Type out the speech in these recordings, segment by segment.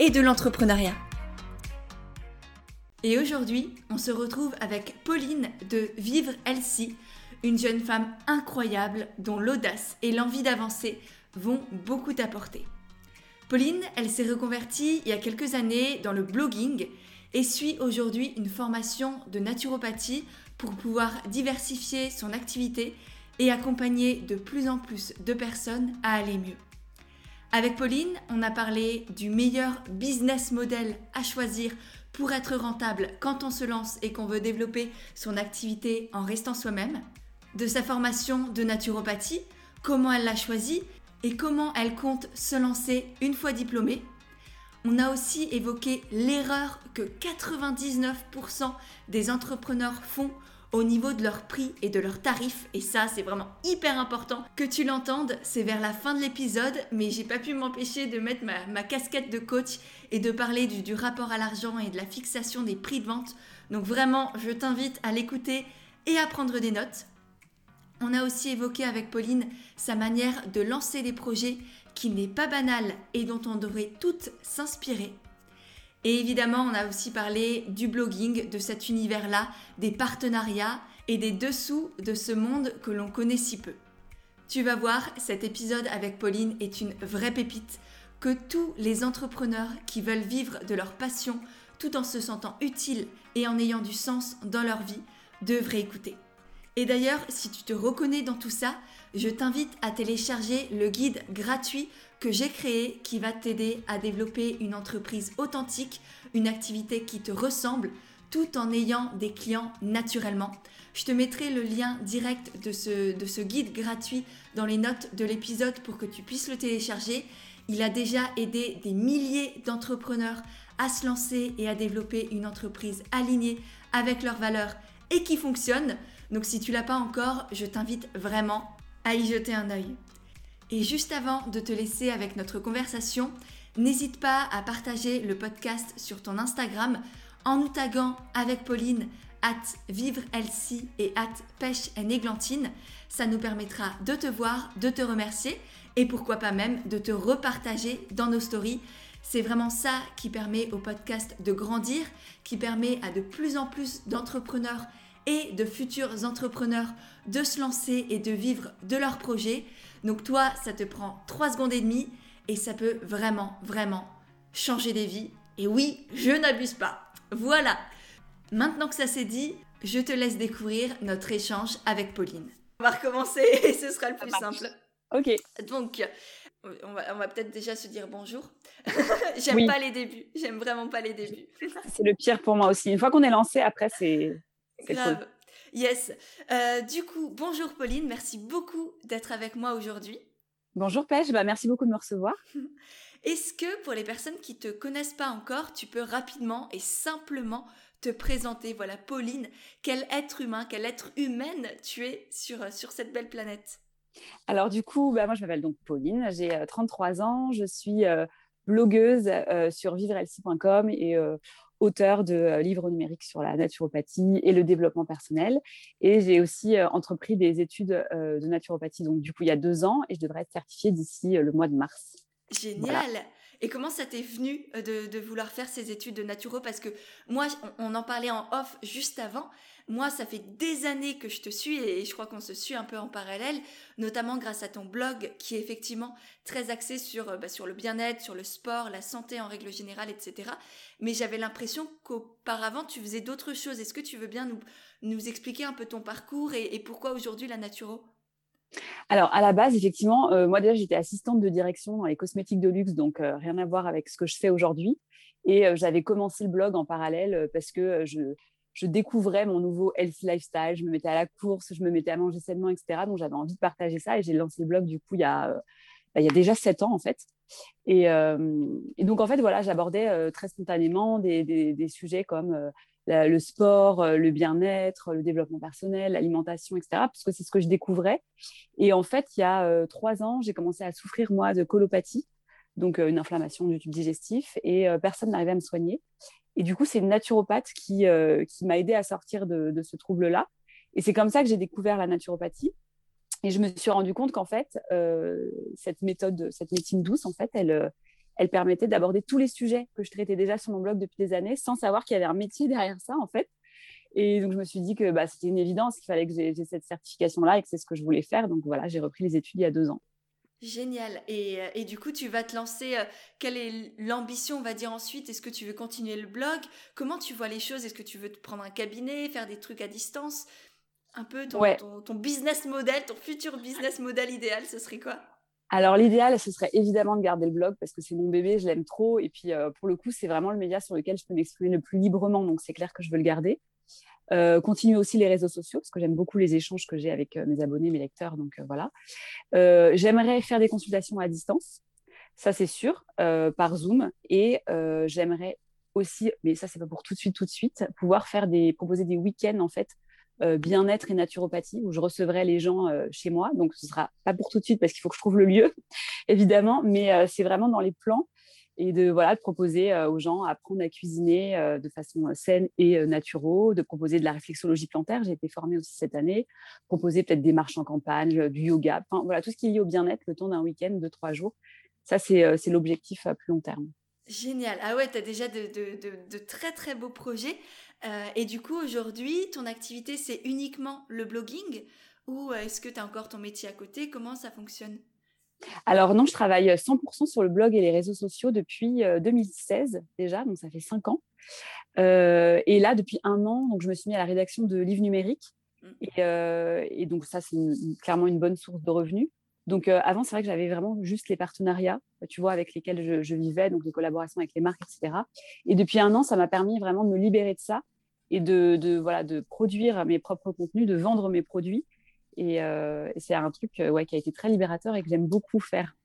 et de l'entrepreneuriat. Et aujourd'hui, on se retrouve avec Pauline de Vivre Elsie, une jeune femme incroyable dont l'audace et l'envie d'avancer vont beaucoup t'apporter. Pauline, elle s'est reconvertie il y a quelques années dans le blogging et suit aujourd'hui une formation de naturopathie pour pouvoir diversifier son activité et accompagner de plus en plus de personnes à aller mieux. Avec Pauline, on a parlé du meilleur business model à choisir pour être rentable quand on se lance et qu'on veut développer son activité en restant soi-même, de sa formation de naturopathie, comment elle l'a choisie et comment elle compte se lancer une fois diplômée. On a aussi évoqué l'erreur que 99% des entrepreneurs font au niveau de leur prix et de leurs tarifs. Et ça, c'est vraiment hyper important que tu l'entendes. C'est vers la fin de l'épisode, mais j'ai pas pu m'empêcher de mettre ma, casquette de coach et de parler du, du rapport à l'argent et de la fixation des prix de vente. Donc vraiment, je t'invite à l'écouter et à prendre des notes. On a aussi évoqué avec Pauline sa manière de lancer des projets qui n'est pas banal et dont on devrait toutes s'inspirer. Et évidemment, on a aussi parlé du blogging, de cet univers-là, des partenariats et des dessous de ce monde que l'on connaît si peu. Tu vas voir, cet épisode avec Pauline est une vraie pépite que tous les entrepreneurs qui veulent vivre de leur passion tout en se sentant utiles et en ayant du sens dans leur vie devraient écouter. Et d'ailleurs, si tu te reconnais dans tout ça, je t'invite à télécharger le guide gratuit que j'ai créé qui va t'aider à développer une entreprise authentique, une activité qui te ressemble, tout en ayant des clients naturellement. Je te mettrai le lien direct de ce, de ce guide gratuit dans les notes de l'épisode pour que tu puisses le télécharger. Il a déjà aidé des milliers d'entrepreneurs à se lancer et à développer une entreprise alignée avec leurs valeurs et qui fonctionne. Donc si tu l'as pas encore, je t'invite vraiment à y jeter un œil. Et juste avant de te laisser avec notre conversation, n'hésite pas à partager le podcast sur ton Instagram en nous taguant avec Pauline at vivre Elsie et at pêche et églantine. Ça nous permettra de te voir, de te remercier et pourquoi pas même de te repartager dans nos stories. C'est vraiment ça qui permet au podcast de grandir, qui permet à de plus en plus d'entrepreneurs et de futurs entrepreneurs de se lancer et de vivre de leurs projets. Donc toi, ça te prend 3 secondes et demie et ça peut vraiment, vraiment changer des vies. Et oui, je n'abuse pas. Voilà. Maintenant que ça s'est dit, je te laisse découvrir notre échange avec Pauline. On va recommencer et ce sera le plus simple. Ok. Donc, on va, peut-être déjà se dire bonjour. J'aime pas les débuts. J'aime vraiment pas les débuts. c'est le pire pour moi aussi. Une fois qu'on est lancé, après, c'est Grave. Yes. Euh, du coup, bonjour Pauline, merci beaucoup d'être avec moi aujourd'hui. Bonjour Pêche, bah, merci beaucoup de me recevoir. Est-ce que pour les personnes qui ne te connaissent pas encore, tu peux rapidement et simplement te présenter? Voilà, Pauline, quel être humain, quelle être humaine tu es sur, euh, sur cette belle planète? Alors du coup, bah, moi je m'appelle donc Pauline, j'ai 33 euh, ans, je suis blogueuse sur vivrelsi.com et auteur de euh, livres numériques sur la naturopathie et le développement personnel. Et j'ai aussi euh, entrepris des études euh, de naturopathie, donc du coup, il y a deux ans, et je devrais être certifiée d'ici le mois de mars. Génial Et comment ça t'est venu de, vouloir faire ces études de naturo? Parce que moi, on, en parlait en off juste avant, moi, ça fait des années que je te suis et je crois qu'on se suit un peu en parallèle, notamment grâce à ton blog qui est effectivement très axé sur, euh, bah, sur le bien-être, sur le sport, la santé en règle générale, etc. Mais j'avais l'impression qu'auparavant, tu faisais d'autres choses. Est-ce que tu veux bien nous, nous expliquer un peu ton parcours et, pourquoi aujourd'hui la naturo? Alors, à la base, effectivement, euh, moi déjà, j'étais assistante de direction dans les cosmétiques de luxe, donc euh, rien à voir avec ce que je fais aujourd'hui. Et j'avais commencé le blog en parallèle parce que je, je découvrais mon nouveau healthy lifestyle, je me mettais à la course, je me mettais à manger sainement, etc. Donc j'avais envie de partager ça et j'ai lancé le blog du coup il y a, bah, il y a déjà sept ans en fait. Et, donc en fait, voilà, j'abordais très spontanément des, des, sujets comme le sport, le bien-être, le développement personnel, l'alimentation, etc. Parce que c'est ce que je découvrais. Et en fait, il y a trois ans, j'ai commencé à souffrir moi de colopathie, donc une inflammation du tube digestif, et personne n'arrivait à me soigner. Et du coup, c'est une naturopathe qui, qui m'a aidé à sortir de, de ce trouble-là. Et c'est comme ça que j'ai découvert la naturopathie. Et je me suis rendu compte qu'en fait, euh, cette méthode, cette médecine douce, en fait, elle, euh, elle permettait d'aborder tous les sujets que je traitais déjà sur mon blog depuis des années, sans savoir qu'il y avait un métier derrière ça, en fait. Et donc, je me suis dit que bah, c'était une évidence qu'il fallait que j'ai cette certification-là et que c'est ce que je voulais faire. Donc, voilà, j'ai repris les études il y a deux ans. Génial. Et, euh, et, du coup, tu vas te lancer. quelle est l'ambition, on va dire ensuite? Est-ce que tu veux continuer le blog? Comment tu vois les choses? Est-ce que tu veux te prendre un cabinet, faire des trucs à distance? Un peu ton, business model, ton futur business model idéal, ce serait quoi? Alors l'idéal, ce serait évidemment de garder le blog parce que c'est mon bébé, je l'aime trop. Et puis euh, pour le coup, c'est vraiment le média sur lequel je peux m'exprimer le plus librement. Donc c'est clair que je veux le garder. Euh, continuer aussi les réseaux sociaux parce que j'aime beaucoup les échanges que j'ai avec euh, mes abonnés, mes lecteurs. Donc voilà. j'aimerais faire des consultations à distance, ça c'est sûr, par Zoom. Et j'aimerais aussi, mais ça c'est pas pour tout de suite, tout de suite, pouvoir faire des proposer des week-ends en fait euh, bien-être et naturopathie où je recevrai les gens euh, chez moi. Donc ce sera pas pour tout de suite parce qu'il faut que je trouve le lieu, évidemment, mais euh, c'est vraiment dans les plans et de voilà proposer aux gens à apprendre à cuisiner de façon saine et naturelle, de proposer de la réflexologie plantaire. J'ai été formée aussi cette année, proposer peut-être des marches en campagne, du yoga, enfin voilà tout ce qui est lié au bien-être le temps d'un week-end de trois jours. Ça c'est l'objectif à plus long terme. Génial. Ah ouais, tu as déjà de, très très beaux projets. Euh, et du coup, aujourd'hui, ton activité, c'est uniquement le blogging ou euh, est-ce que tu as encore ton métier à côté? Comment ça fonctionne? Alors non, je travaille 100% sur le blog et les réseaux sociaux depuis 2016 euh, déjà, donc ça fait cinq ans. et là, depuis un an, donc je me suis mis à la rédaction de livres numériques. Mmh. Et, donc ça, c'est clairement une bonne source de revenus. Donc avant, c'est vrai que j'avais vraiment juste les partenariats, tu vois, avec lesquels je, je, vivais, donc les collaborations avec les marques, etc. Et depuis un an, ça m'a permis vraiment de me libérer de ça et de, voilà, de produire mes propres contenus, de vendre mes produits. Et, euh, c'est un truc euh, ouais, qui a été très libérateur et que j'aime beaucoup faire.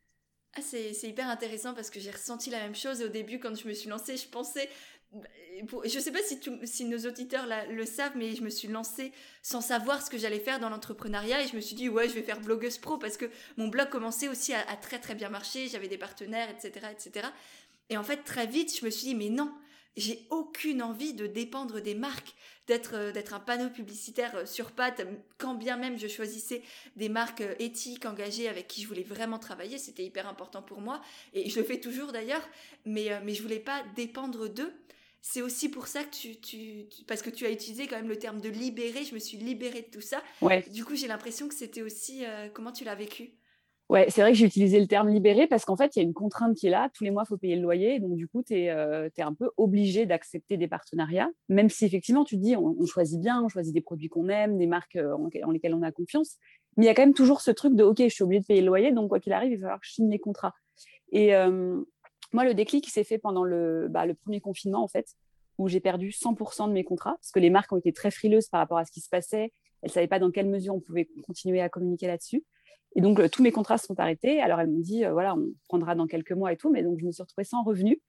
Ah, c'est, hyper intéressant parce que j'ai ressenti la même chose. au début, quand je me suis lancée, je pensais. Je ne sais pas si, si nos auditeurs le savent, mais je me suis lancée sans savoir ce que j'allais faire dans l'entrepreneuriat et je me suis dit, ouais, je vais faire blogueuse pro parce que mon blog commençait aussi à, à très très bien marcher. J'avais des partenaires, etc., etc. Et en fait, très vite, je me suis dit, mais non, j'ai aucune envie de dépendre des marques, d'être euh, d'être un panneau publicitaire euh, sur pattes, quand bien même je choisissais des marques euh, éthiques, engagées, avec qui je voulais vraiment travailler, c'était hyper important pour moi, et je le fais toujours d'ailleurs, mais, mais je voulais pas dépendre d'eux. C'est aussi pour ça que tu, tu, parce que tu as utilisé quand même le terme de libérer, je me suis libérée de tout ça. Ouais. Du coup, j'ai l'impression que c'était aussi, comment tu l'as vécu? Ouais, c'est vrai que j'ai utilisé le terme libéré parce qu'en fait, il y a une contrainte qui est là. Tous les mois, il faut payer le loyer. Donc, du coup, tu es, euh, un peu obligé d'accepter des partenariats, même si effectivement, tu te dis, on, choisit bien, on choisit des produits qu'on aime, des marques euh, en, lesquelles on a confiance. Mais il y a quand même toujours ce truc de, OK, je suis obligé de payer le loyer. Donc, quoi qu'il arrive, il va falloir que je signe les contrats. Et moi, le déclic s'est fait pendant le, bah, le premier confinement, en fait, où j'ai perdu 100% de mes contrats parce que les marques ont été très frileuses par rapport à ce qui se passait. Elles ne savaient pas dans quelle mesure on pouvait continuer à communiquer là-dessus. Et donc, euh, tous mes contrats sont arrêtés. Alors, elles m'ont dit, euh, voilà, on prendra dans quelques mois et tout. Mais donc, je me suis retrouvée sans revenu.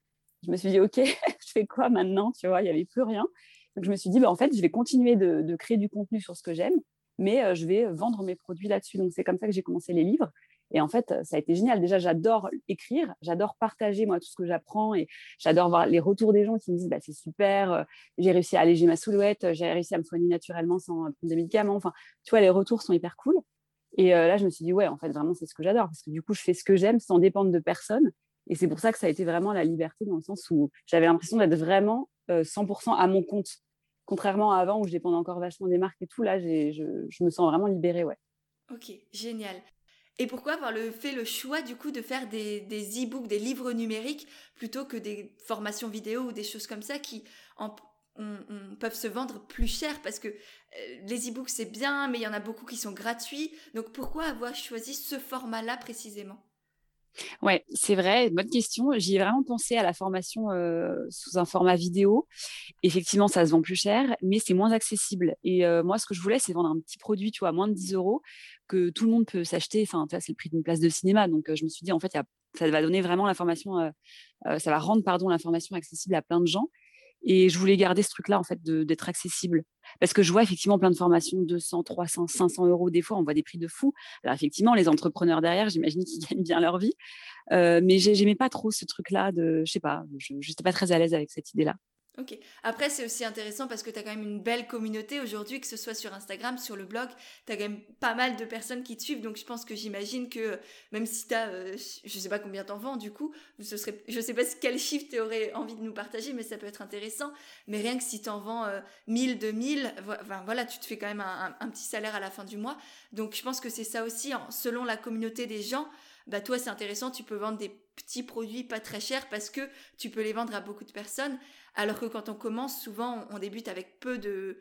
Je me suis dit, OK, je fais quoi maintenant Tu vois, il n'y avait plus rien. Donc, je me suis dit, bah, en fait, je vais continuer de, créer du contenu sur ce que j'aime, mais euh, je vais vendre mes produits là-dessus. Donc, c'est comme ça que j'ai commencé les livres. Et en fait, ça a été génial. Déjà, j'adore écrire, j'adore partager moi tout ce que j'apprends et j'adore voir les retours des gens qui me disent bah, c'est super, j'ai réussi à alléger ma silhouette, j'ai réussi à me soigner naturellement sans prendre des médicaments. Enfin, tu vois, les retours sont hyper cool. Et euh, là, je me suis dit, ouais, en fait, vraiment, c'est ce que j'adore, parce que du coup, je fais ce que j'aime sans dépendre de personne. Et c'est pour ça que ça a été vraiment la liberté, dans le sens où j'avais l'impression d'être vraiment 100% euh, à mon compte. Contrairement à avant, où je dépendais encore vachement des marques et tout, là, je, je, me sens vraiment libérée, ouais. Ok, génial. Et pourquoi avoir le, fait le choix du coup de faire des, des e-books, des livres numériques, plutôt que des formations vidéo ou des choses comme ça qui, peuvent se vendre plus cher? Parce que les e-books c'est bien, mais il y en a beaucoup qui sont gratuits. Donc pourquoi avoir choisi ce format-là précisément? Ouais, c'est vrai, bonne question. J'y ai vraiment pensé à la formation euh, sous un format vidéo. Effectivement, ça se vend plus cher, mais c'est moins accessible. Et euh, moi, ce que je voulais, c'est vendre un petit produit, tu vois, à moins de 10 euros, que tout le monde peut s'acheter. Enfin, c'est le prix d'une place de cinéma. Donc, euh, je me suis dit, en fait, ça va donner vraiment l'information, ça va rendre, pardon, l'information accessible à plein de gens. Et je voulais garder ce truc-là, en fait, d'être accessible. Parce que je vois effectivement plein de formations, 200, 300, 500 euros des fois, on voit des prix de fou. Alors effectivement, les entrepreneurs derrière, j'imagine qu'ils gagnent bien leur vie. Euh, mais j'aimais pas trop ce truc-là de, je sais pas, je n'étais pas très à l'aise avec cette idée-là. Ok. Après, c'est aussi intéressant parce que tu as quand même une belle communauté aujourd'hui, que ce soit sur Instagram, sur le blog, tu as quand même pas mal de personnes qui te suivent. Donc, je pense que j'imagine que même si tu as, euh, je sais pas combien t'en vends du coup, ce serait, je sais pas quel chiffre tu aurais envie de nous partager, mais ça peut être intéressant. Mais rien que si tu en vends 1000, 2000, enfin, voilà, tu te fais quand même un, petit salaire à la fin du mois. Donc, je pense que c'est ça aussi, selon la communauté des gens bah toi c'est intéressant, tu peux vendre des petits produits pas très chers parce que tu peux les vendre à beaucoup de personnes. Alors que quand on commence, souvent on, débute avec peu de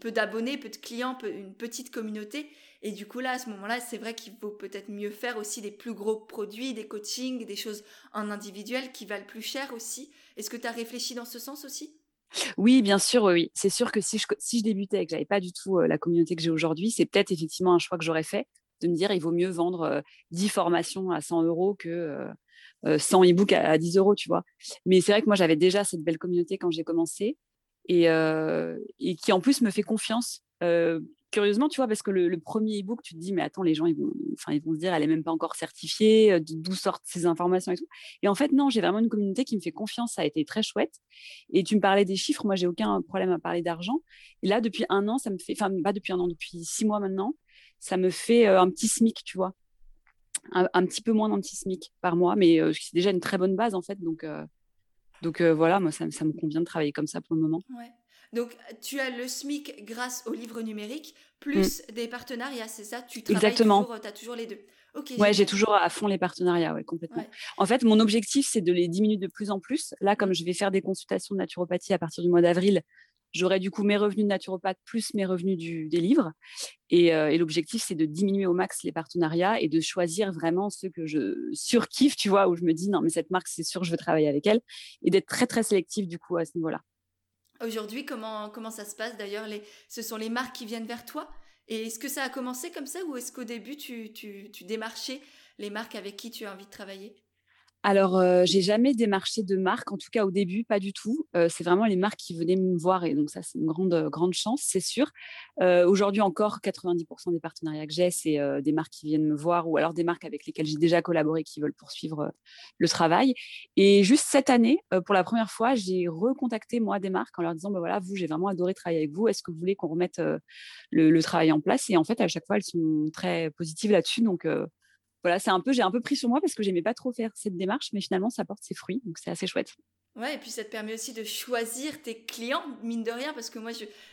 peu d'abonnés, peu de clients, une petite communauté. Et du coup, là, à ce moment-là, c'est vrai qu'il vaut peut-être mieux faire aussi des plus gros produits, des coachings, des choses en individuel qui valent plus cher aussi. Est-ce que tu as réfléchi dans ce sens aussi? Oui, bien sûr, oui. C'est sûr que si je, si je débutais et que j'avais pas du tout euh, la communauté que j'ai aujourd'hui, c'est peut-être effectivement un choix que j'aurais fait de me dire il vaut mieux vendre 10 formations à 100 euros que 100 e-books à, 10 euros, tu vois. Mais c'est vrai que moi, j'avais déjà cette belle communauté quand j'ai commencé et, et, qui en plus me fait confiance. curieusement, tu vois, parce que le, premier e-book, tu te dis, mais attends, les gens, ils vont, enfin, ils vont se dire, elle est même pas encore certifiée, d'où sortent ces informations et tout. Et en fait, non, j'ai vraiment une communauté qui me fait confiance. Ça a été très chouette. Et tu me parlais des chiffres. Moi, j'ai aucun problème à parler d'argent. Et là, depuis un an, ça me fait, enfin, pas depuis un an, depuis six mois maintenant, ça me fait euh, un petit SMIC, tu vois. Un, petit peu moins d'un petit SMIC par mois, mais euh, c'est déjà une très bonne base en fait. Donc, euh, donc voilà, moi, ça, me convient de travailler comme ça pour le moment. Donc, tu as le SMIC grâce au livre numérique, plus mm. des partenariats, c'est ça? Tu travailles Exactement. toujours, tu as toujours les deux. Okay, ouais, j'ai toujours à fond les partenariats, ouais, complètement. En fait, mon objectif, c'est de les diminuer de plus en plus. Là, comme mm. je vais faire des consultations de naturopathie à partir du mois d'avril, J'aurai du coup mes revenus de naturopathe plus mes revenus des livres. Euh, et, l'objectif, c'est de diminuer au max les partenariats et de choisir vraiment ceux que je surkiffe, tu vois, où je me dis non, mais cette marque, c'est sûr, je veux travailler avec elle. Et d'être très, très sélectif du coup à ce niveau-là. Aujourd'hui, comment, comment ça se passe d'ailleurs les... Ce sont les marques qui viennent vers toi? Et est-ce que ça a commencé comme ça ou est-ce qu'au début, tu, tu, tu démarchais les marques avec qui tu as envie de travailler? Alors, euh, j'ai jamais démarché de marque, en tout cas au début, pas du tout. Euh, c'est vraiment les marques qui venaient me voir et donc ça, c'est une grande, euh, grande chance, c'est sûr. Aujourd'hui encore, 90% des partenariats que j'ai, c'est des marques qui viennent me voir ou alors des marques avec lesquelles j'ai déjà collaboré qui veulent poursuivre le travail. Et juste cette année, pour la première fois, j'ai recontacté moi des marques en leur disant, bah voilà, vous, j'ai vraiment adoré travailler avec vous. Est-ce que vous voulez qu'on remette le, le, travail en place? Et en fait, à chaque fois, elles sont très positives là-dessus. Donc, voilà, c'est un peu, j'ai un peu pris sur moi parce que j'aimais pas trop faire cette démarche, mais finalement, ça porte ses fruits, donc c'est assez chouette. Et puis ça te permet aussi de choisir tes clients, mine de rien, parce que moi,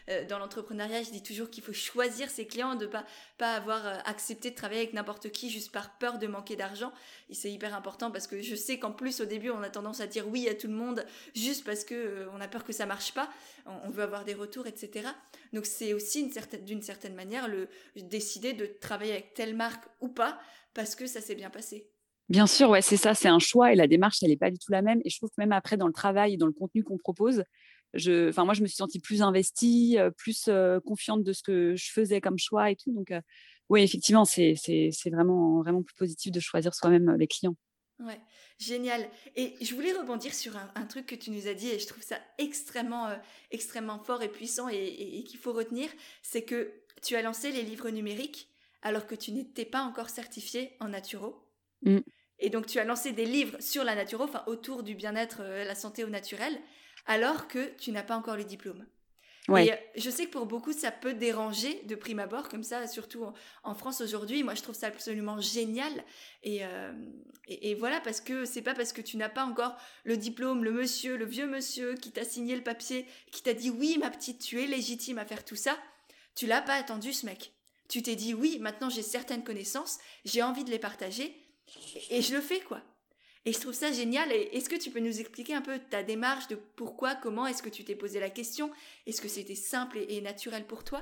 euh, dans l'entrepreneuriat, je dis toujours qu'il faut choisir ses clients, de pas pas avoir euh, accepté de travailler avec n'importe qui juste par peur de manquer d'argent. Et c'est hyper important parce que je sais qu'en plus, au début, on a tendance à dire oui à tout le monde juste parce que euh, on a peur que ça marche pas, on, veut avoir des retours, etc. Donc c'est aussi d'une certaine manière le décider de travailler avec telle marque ou pas parce que ça s'est bien passé. Bien sûr, ouais, c'est ça, c'est un choix et la démarche, elle n'est pas du tout la même. Et je trouve que même après, dans le travail et dans le contenu qu'on propose, je, enfin, moi, je me suis sentie plus investie, plus euh, confiante de ce que je faisais comme choix et tout. Donc, euh, oui, effectivement, c'est vraiment, vraiment plus positif de choisir soi-même les clients. Ouais, génial. Et je voulais rebondir sur un, truc que tu nous as dit et je trouve ça extrêmement, extrêmement fort et puissant et qu'il faut retenir, c'est que tu as lancé les livres numériques alors que tu n'étais pas encore certifié en naturo. Mm. Et donc tu as lancé des livres sur la naturo, enfin autour du bien-être, euh, la santé au naturel, alors que tu n'as pas encore le diplôme. Et euh, je sais que pour beaucoup, ça peut déranger de prime abord, comme ça, surtout en, France aujourd'hui. Moi, je trouve ça absolument génial. Euh, et, et, voilà, parce que c'est pas parce que tu n'as pas encore le diplôme, le monsieur, le vieux monsieur qui t'a signé le papier, qui t'a dit oui, ma petite, tu es légitime à faire tout ça. Tu l'as pas attendu, ce mec. Tu t'es dit oui, maintenant j'ai certaines connaissances, j'ai envie de les partager et je le fais quoi. Et je trouve ça génial. Est-ce que tu peux nous expliquer un peu ta démarche de pourquoi, comment est-ce que tu t'es posé la question? Est-ce que c'était simple et, naturel pour toi?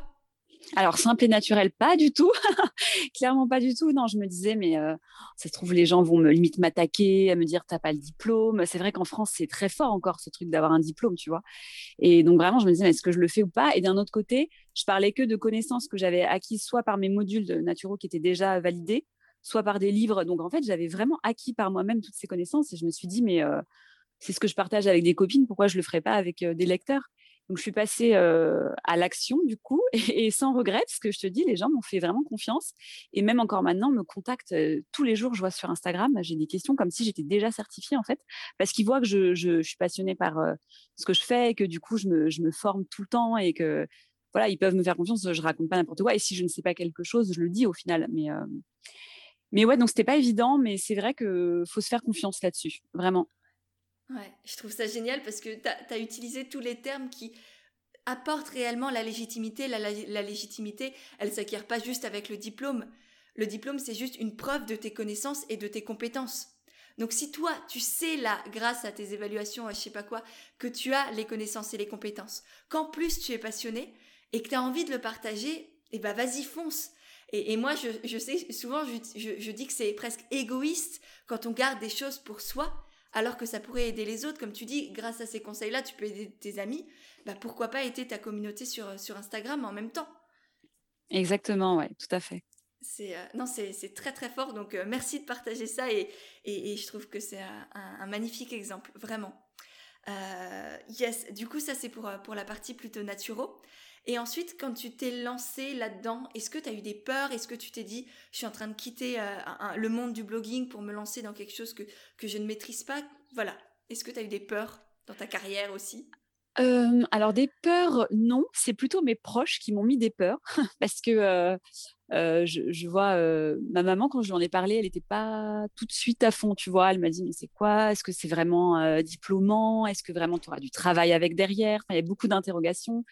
Alors, simple et naturel, pas du tout. Clairement pas du tout. Non, je me disais, mais euh, ça se trouve, les gens vont me limite m'attaquer, à me dire, t'as pas le diplôme. C'est vrai qu'en France, c'est très fort encore ce truc d'avoir un diplôme, tu vois. Et donc, vraiment, je me disais, est-ce que je le fais ou pas? Et d'un autre côté, je parlais que de connaissances que j'avais acquises soit par mes modules de naturaux qui étaient déjà validés, soit par des livres. Donc, en fait, j'avais vraiment acquis par moi-même toutes ces connaissances. Et je me suis dit, mais c'est ce que je partage avec des copines, pourquoi je le ferais pas avec des lecteurs? Donc, je suis passée à l'action, du coup, et, sans regret, parce que je te dis, les gens m'ont fait vraiment confiance. Et même encore maintenant, me contactent tous les jours. Je vois sur Instagram, j'ai des questions comme si j'étais déjà certifiée, en fait, parce qu'ils voient que je, suis passionnée par ce que je fais et que, du coup, je me, forme tout le temps et que, voilà, ils peuvent me faire confiance. Je raconte pas n'importe quoi. Et si je ne sais pas quelque chose, je le dis au final. Mais, mais ouais, donc c'était pas évident, mais c'est vrai qu'il faut se faire confiance là-dessus, vraiment. Ouais, je trouve ça génial parce que tu as, utilisé tous les termes qui apportent réellement la légitimité. La, légitimité, elle s'acquiert pas juste avec le diplôme. Le diplôme, c'est juste une preuve de tes connaissances et de tes compétences. Donc si toi, tu sais là, grâce à tes évaluations, je sais pas quoi, que tu as les connaissances et les compétences, qu'en plus tu es passionné et que tu as envie de le partager, eh ben vas-y, fonce. Et, moi, je, sais, souvent, je dis que c'est presque égoïste quand on garde des choses pour soi alors que ça pourrait aider les autres. Comme tu dis, grâce à ces conseils-là, tu peux aider tes amis. Bah, pourquoi pas aider ta communauté sur, sur Instagram en même temps? Exactement, ouais, tout à fait. C'est euh, non, c'est très très fort. Donc euh, merci de partager ça et, et, je trouve que c'est un, magnifique exemple, vraiment. Euh, yes, du coup ça c'est pour, pour la partie plutôt naturaux. Et ensuite, quand tu t'es lancé là-dedans, est-ce que tu as eu des peurs? Est-ce que tu t'es dit, je suis en train de quitter euh, le monde du blogging pour me lancer dans quelque chose que, je ne maîtrise pas? Voilà. Est-ce que tu as eu des peurs dans ta carrière aussi? Euh, alors des peurs, non, c'est plutôt mes proches qui m'ont mis des peurs. Parce que euh, euh, je, vois euh, ma maman quand je lui en ai parlé, elle n'était pas tout de suite à fond, tu vois. Elle m'a dit mais c'est quoi? Est-ce que c'est vraiment euh, diplômant? Est-ce que vraiment tu auras du travail avec derrière? Il y a beaucoup d'interrogations.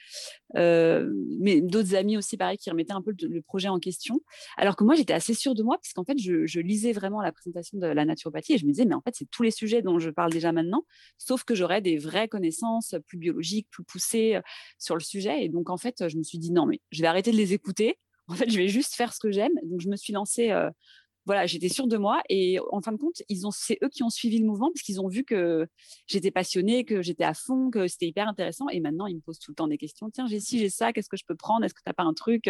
mais d'autres amis aussi, pareil, qui remettaient un peu le, projet en question. Alors que moi, j'étais assez sûre de moi, puisqu'en fait, je, je, lisais vraiment la présentation de la naturopathie et je me disais mais en fait, c'est tous les sujets dont je parle déjà maintenant, sauf que j'aurais des vraies connaissances plus biologiques, plus poussées sur le sujet. Et donc en fait, je me suis dit non mais je vais arrêter de les écouter en fait, je vais juste faire ce que j'aime. Donc, je me suis lancée. Euh, voilà, j'étais sûre de moi. Et en fin de compte, ils ont, c'est eux qui ont suivi le mouvement parce qu'ils ont vu que j'étais passionnée, que j'étais à fond, que c'était hyper intéressant. Et maintenant, ils me posent tout le temps des questions. Tiens, j'ai ci, j'ai ça. Qu'est-ce que je peux prendre? Est-ce que tu n'as pas un truc?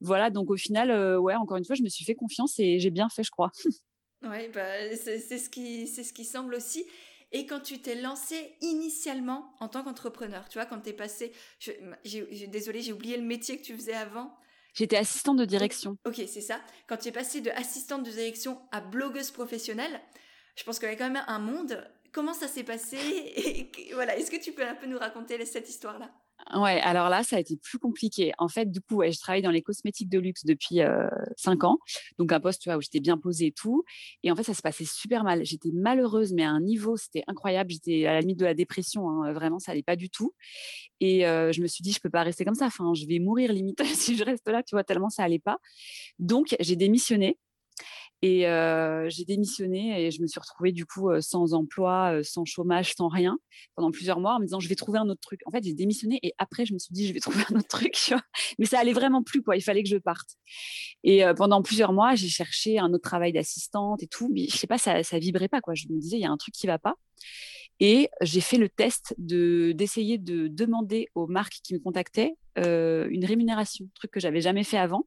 Voilà. Donc, au final, euh, ouais, encore une fois, je me suis fait confiance et j'ai bien fait, je crois. ouais, bah, c'est, ce qui, c'est ce qui semble aussi. Et quand tu t'es lancé initialement en tant qu'entrepreneur, tu vois, quand tu es passé, je, j'ai, désolé, j'ai oublié le métier que tu faisais avant. J'étais assistante de direction. Ok, c'est ça. Quand tu es passée de assistante de direction à blogueuse professionnelle, je pense qu'il y a quand même un monde. Comment ça s'est passé? Et, voilà, est-ce que tu peux un peu nous raconter cette histoire-là? Ouais, alors là, ça a été plus compliqué. En fait, du coup, je travaille dans les cosmétiques de luxe depuis euh, cinq ans. Donc, un poste tu vois, où j'étais bien posée et tout. Et en fait, ça se passait super mal. J'étais malheureuse, mais à un niveau, c'était incroyable. J'étais à la limite de la dépression. Hein. Vraiment, ça allait pas du tout. Et euh, je me suis dit, je peux pas rester comme ça. Enfin, je vais mourir limite si je reste là, tu vois, tellement ça allait pas. Donc, j'ai démissionné. Et j'ai démissionné et je me suis retrouvée du coup sans emploi, sans chômage, sans rien pendant plusieurs mois en me disant je vais trouver un autre truc. En fait, j'ai démissionné et après je me suis dit je vais trouver un autre truc. Mais ça allait vraiment plus quoi. Il fallait que je parte. Et pendant plusieurs mois, j'ai cherché un autre travail d'assistante et tout. Mais je sais pas, ça, ça vibrait pas quoi. Je me disais il y a un truc qui va pas. Et j'ai fait le test de d'essayer de demander aux marques qui me contactaient une rémunération, truc que j'avais jamais fait avant.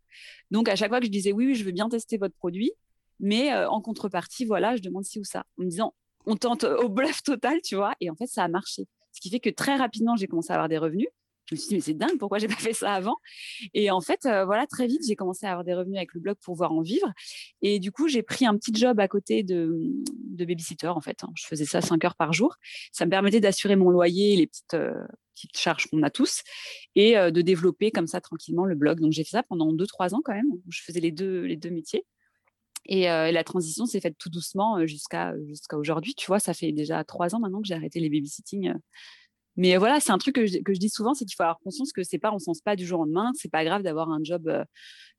Donc à chaque fois que je disais oui, oui, je veux bien tester votre produit, mais euh, en contrepartie, voilà, je demande ci ou ça. En me disant, on tente au bluff total, tu vois. Et en fait, ça a marché. Ce qui fait que très rapidement, j'ai commencé à avoir des revenus. Je me suis dit, mais c'est dingue, pourquoi j'ai pas fait ça avant? Et en fait, euh, voilà, très vite, j'ai commencé à avoir des revenus avec le blog pour pouvoir en vivre. Et du coup, j'ai pris un petit job à côté de, babysitter, en fait. Hein. Je faisais ça cinq heures par jour. Ça me permettait d'assurer mon loyer, les petites, euh, charges qu'on a tous, et de développer comme ça tranquillement le blog. Donc, j'ai fait ça pendant deux, trois ans quand même. Je faisais les deux, les deux métiers. Et, la transition s'est faite tout doucement jusqu'à jusqu'à aujourd'hui. Tu vois, ça fait déjà trois ans maintenant que j'ai arrêté les babysitting. Mais voilà, c'est un truc que je, que je dis souvent, c'est qu'il faut avoir conscience que c'est pas, on sens pas du jour au lendemain, c'est pas grave d'avoir un job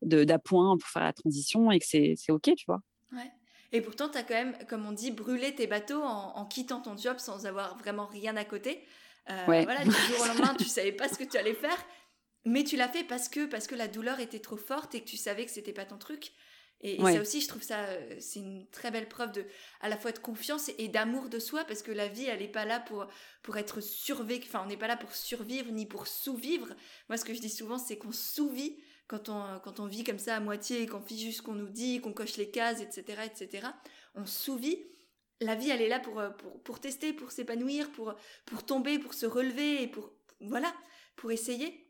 d'appoint pour faire la transition et que c'est OK, tu vois. Ouais. Et pourtant, tu as quand même, comme on dit, brûlé tes bateaux en, quittant ton job sans avoir vraiment rien à côté. Voilà, du jour au lendemain, tu savais pas ce que tu allais faire. mais tu l'as fait parce que, parce que la douleur était trop forte et que tu savais que c'était pas ton truc. Et, ça aussi, je trouve ça, euh, c'est une très belle preuve de, à la fois de confiance et, d'amour de soi, parce que la vie, elle n'est pas là pour, pour être survécu, enfin, on n'est pas là pour survivre ni pour sous-vivre. Moi, ce que je dis souvent, c'est qu'on sous-vit quand on, quand on vit comme ça à moitié, qu'on fait juste ce qu'on nous dit, qu'on coche les cases, etc., etc. On sous-vit. La vie, elle est là pour, euh, pour, pour tester, pour s'épanouir, pour, pour tomber, pour se relever et pour, voilà, pour essayer.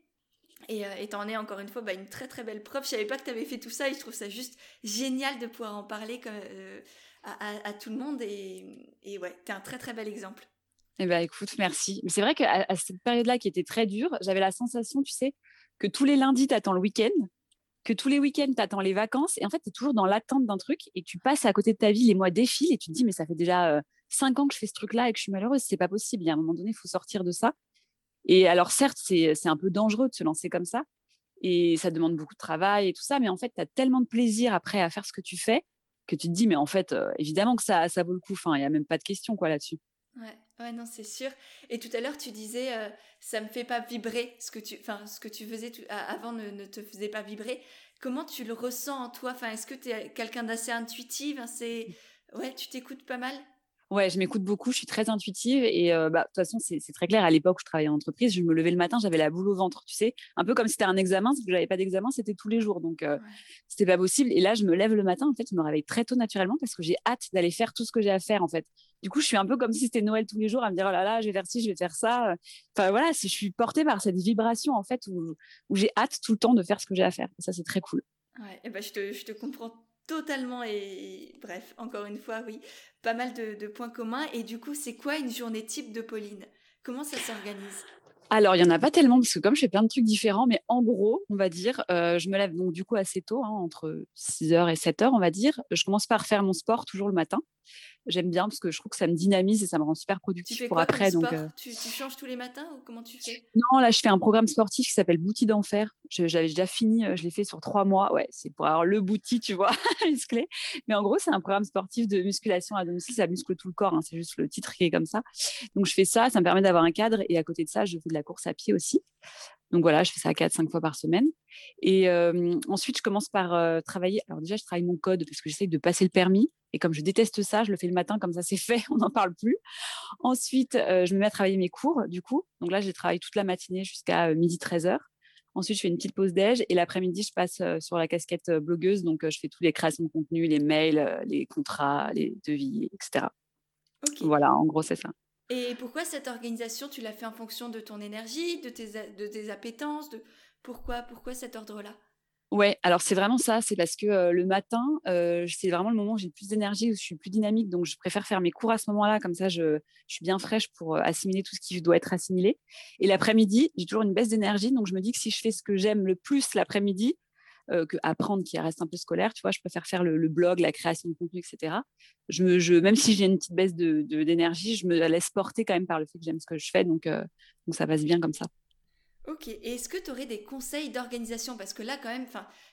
Et euh, t'en es encore une fois bah, une très très belle preuve. Je savais pas que tu avais fait tout ça et je trouve ça juste génial de pouvoir en parler euh, à, tout le monde. Et, et ouais, tu es un très très bel exemple. Eh ben, écoute, merci. Mais c'est vrai qu'à à cette période-là qui était très dure, j'avais la sensation, tu sais, que tous les lundis, tu attends le week-end, que tous les week-ends, tu attends les vacances. Et en fait, tu es toujours dans l'attente d'un truc et tu passes à côté de ta vie, les mois défilent et tu te dis, mais ça fait déjà euh, cinq ans que je fais ce truc-là et que je suis malheureuse. C'est pas possible. Il y a un moment donné, il faut sortir de ça. Et alors, certes, c'est un peu dangereux de se lancer comme ça. Et ça demande beaucoup de travail et tout ça. Mais en fait, tu as tellement de plaisir après à faire ce que tu fais que tu te dis, mais en fait, euh, évidemment que ça, ça vaut le coup. Il n'y a même pas de question quoi là-dessus. Ouais, ouais, non, c'est sûr. Et tout à l'heure, tu disais, euh, ça me fait pas vibrer. Ce que tu, ce que tu faisais avant ne, te faisait pas vibrer. Comment tu le ressens en toi est-ce que tu es quelqu'un d'assez intuitif? C'est, ouais, tu t'écoutes pas mal? Ouais, je m'écoute beaucoup, je suis très intuitive et euh, bah, de toute façon, c'est très clair. À l'époque où je travaillais en entreprise, je me levais le matin, j'avais la boule au ventre, tu sais, un peu comme si c'était un examen, si je n'avais pas d'examen, c'était tous les jours, donc euh, c'était pas possible. Et là, je me lève le matin, en fait, je me réveille très tôt naturellement parce que j'ai hâte d'aller faire tout ce que j'ai à faire, en fait. Du coup, je suis un peu comme si c'était Noël tous les jours, à me dire oh là là, je vais faire ci, je vais faire ça. Enfin voilà, je suis portée par cette vibration en fait où, où j'ai hâte tout le temps de faire ce que j'ai à faire. Et ça, c'est très cool. Ouais, et ben je te, je te comprends totalement et bref, encore une fois, oui, pas mal de, points communs. Et du coup, c'est quoi une journée type de Pauline? Comment ça s'organise? Alors, il n'y en a pas tellement, parce que comme je fais plein de trucs différents, mais en gros, on va dire, euh, je me lève donc du coup assez tôt, hein, entre 6h et 7h, on va dire. Je commence par faire mon sport toujours le matin j'aime bien parce que je trouve que ça me dynamise et ça me rend super productif pour après. Donc, euh tu, changes tous les matins ou comment tu fais? Non, là, je fais un programme sportif qui s'appelle Bouti d'enfer. J'avais déjà fini, euh, je l'ai fait sur trois mois. Ouais, c'est pour avoir le bouti, tu vois, musclé. Mais en gros, c'est un programme sportif de musculation à domicile. Ça muscle tout le corps. Hein, c'est juste le titre qui est comme ça. Donc, je fais ça. Ça me permet d'avoir un cadre. Et à côté de ça, je fais de la course à pied aussi. Donc voilà, je fais ça 4-5 fois par semaine. Et ensuite, je commence par travailler. Alors déjà, je travaille mon code parce que j'essaye de passer le permis. Et comme je déteste ça, je le fais le matin, comme ça c'est fait, on n'en parle plus. Ensuite, je me mets à travailler mes cours, du coup. Donc là, je travaille toute la matinée jusqu'à midi 13h. Ensuite, je fais une petite pause déj et l'après-midi, je passe sur la casquette blogueuse. Donc, je fais toutes les créations de contenu, les mails, les contrats, les devis, etc. Voilà, en gros, c'est ça. Et pourquoi cette organisation, tu l'as fait en fonction de ton énergie, de tes, de tes appétences de... Pourquoi, pourquoi cet ordre-là? Ouais, alors c'est vraiment ça. C'est parce que le matin, c'est vraiment le moment où j'ai plus d'énergie, où je suis plus dynamique. Donc, je préfère faire mes cours à ce moment-là. Comme ça, je, je, suis bien fraîche pour assimiler tout ce qui doit être assimilé. Et l'après-midi, j'ai toujours une baisse d'énergie. Donc, je me dis que si je fais ce que j'aime le plus l'après-midi, euh, que apprendre qui reste un peu scolaire. Tu vois, je préfère faire le, blog, la création de contenu, etc. Je me, je, même si j'ai une petite baisse d'énergie, de, d'énergie, je me laisse porter quand même par le fait que j'aime ce que je fais. Donc, euh, donc ça passe bien comme ça. Ok, et est-ce que tu aurais des conseils d'organisation? Parce que là, quand même,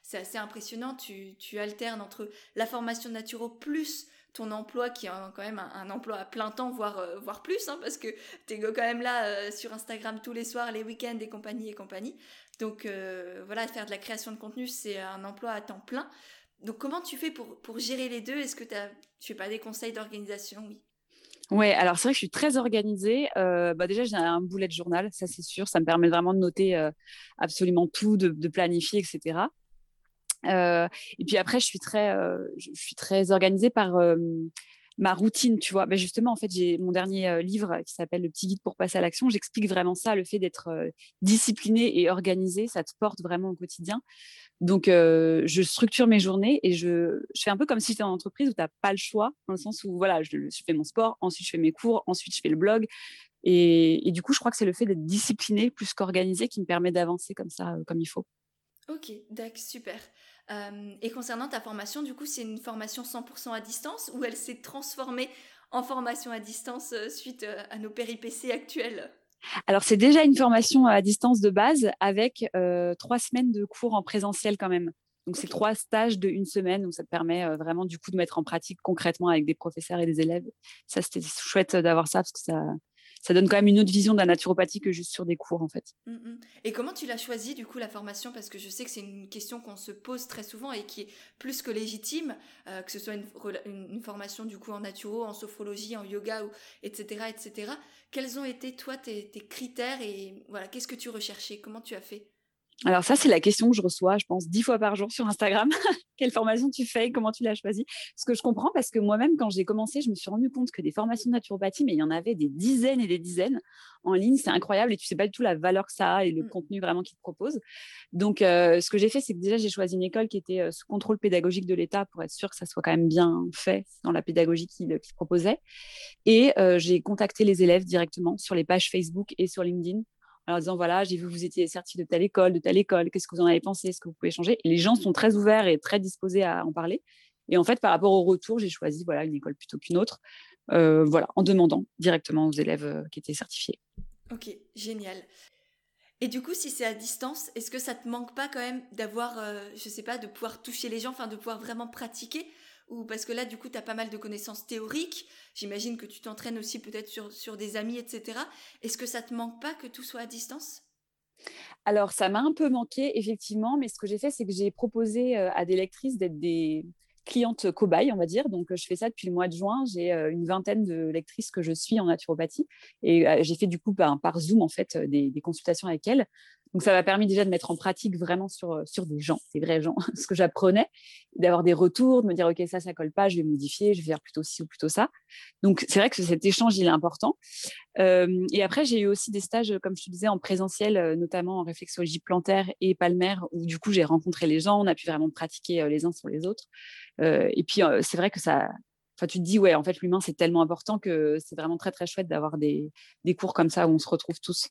c'est assez impressionnant, tu, tu, alternes entre la formation naturo plus ton emploi qui est quand même un, emploi à plein temps, voire, euh, voire plus, hein, parce que tu es quand même là sur Instagram tous les soirs, les week-ends et compagnie et compagnie. Donc euh, voilà, faire de la création de contenu, c'est un emploi à temps plein. Donc comment tu fais pour, pour gérer les deux? Est-ce que tu sais pas, des conseils d'organisation? Oui. Ouais, alors c'est vrai que je suis très organisée. Euh, bah déjà, j'ai un bullet journal, ça c'est sûr. Ça me permet vraiment de noter euh, absolument tout, de, de planifier, etc. et puis après, je suis très, je suis très organisée par ma routine, tu vois. Ben justement, en fait, j'ai mon dernier euh, livre qui s'appelle Le petit guide pour passer à l'action. J'explique vraiment ça, le fait d'être euh, discipliné et organisé, ça te porte vraiment au quotidien. Donc, euh, je structure mes journées et je, je fais un peu comme si j'étais en entreprise où tu n'as pas le choix, dans le sens où, voilà, je, fais mon sport, ensuite je fais mes cours, ensuite je fais le blog. Et, et du coup, je crois que c'est le fait d'être discipliné plus qu'organisé qui me permet d'avancer comme ça, comme il faut. Ok, d'accord, super. Euh, et concernant ta formation, du coup, c'est une formation 100% à distance ou elle s'est transformée en formation à distance euh, suite euh, à nos péripéties actuelles? Alors, c'est déjà une formation à distance de base avec trois semaines de cours en présentiel quand même. Donc, c'est trois stages de une semaine. Donc, ça te permet vraiment du coup de mettre en pratique concrètement avec des professeurs et des élèves. Ça, c'était chouette d'avoir ça parce que ça, ça donne quand même une autre vision de la naturopathie que juste sur des cours en fait. Mmh, mmh. Et comment tu l'as choisi du coup la formation? Parce que je sais que c'est une question qu'on se pose très souvent et qui est plus que légitime, euh, que ce soit une, formation du coup en naturo, en sophrologie, en yoga, etc., etc. Quels ont été toi tes, tes critères et voilà qu'est-ce que tu recherchais? Comment tu as fait? Alors ça, c'est la question que je reçois, je pense, dix fois par jour sur Instagram. Quelle formation tu fais? Comment tu l'as choisi Ce que je comprends, parce que moi-même, quand j'ai commencé, je me suis rendu compte que des formations de naturopathie, mais il y en avait des dizaines et des dizaines en ligne. C'est incroyable et tu sais pas du tout la valeur que ça a et le mmh. contenu vraiment qu'ils te proposent. Donc, euh, ce que j'ai fait, c'est que déjà, j'ai choisi une école qui était euh, sous contrôle pédagogique de l'État pour être sûr que ça soit quand même bien fait dans la pédagogie qu'ils proposaient. Et euh, j'ai contacté les élèves directement sur les pages Facebook et sur LinkedIn en disant voilà, j'ai vu que vous étiez certifié de telle école, de telle école, qu'est-ce que vous en avez pensé, est-ce que vous pouvez changer? Les gens sont très ouverts et très disposés à en parler. Et en fait, par rapport au retour, j'ai choisi voilà une école plutôt qu'une autre, euh, voilà, en demandant directement aux élèves euh, qui étaient certifiés. Ok, génial. Et du coup, si c'est à distance, est-ce que ça te manque pas quand même d'avoir, euh, je sais pas, de pouvoir toucher les gens, enfin de pouvoir vraiment pratiquer? Ou parce que là, du coup, tu as pas mal de connaissances théoriques. J'imagine que tu t'entraînes aussi peut-être sur, sur des amis, etc. Est-ce que ça te manque pas que tout soit à distance? Alors, ça m'a un peu manqué, effectivement, mais ce que j'ai fait, c'est que j'ai proposé euh, à des lectrices d'être des clientes cobayes, on va dire. Donc, je fais ça depuis le mois de juin. J'ai euh, une vingtaine de lectrices que je suis en naturopathie. Et euh, j'ai fait du coup par, par Zoom, en fait, des, consultations avec elles. Donc, ça m'a permis déjà de mettre en pratique vraiment sur, euh, sur des gens, des vrais gens, ce que j'apprenais, d'avoir des retours, de me dire, OK, ça, ça colle pas, je vais modifier, je vais faire plutôt ci ou plutôt ça. Donc, c'est vrai que cet échange, il est important. Euh, et après, j'ai eu aussi des stages, comme je te disais, en présentiel, euh, notamment en réflexologie plantaire et palmaire, où du coup, j'ai rencontré les gens, on a pu vraiment pratiquer les uns sur les autres. et puis, c'est vrai que ça, Enfin, tu te dis, ouais, en fait, l'humain, c'est tellement important que c'est vraiment très, très chouette d'avoir des, des, cours comme ça où on se retrouve tous.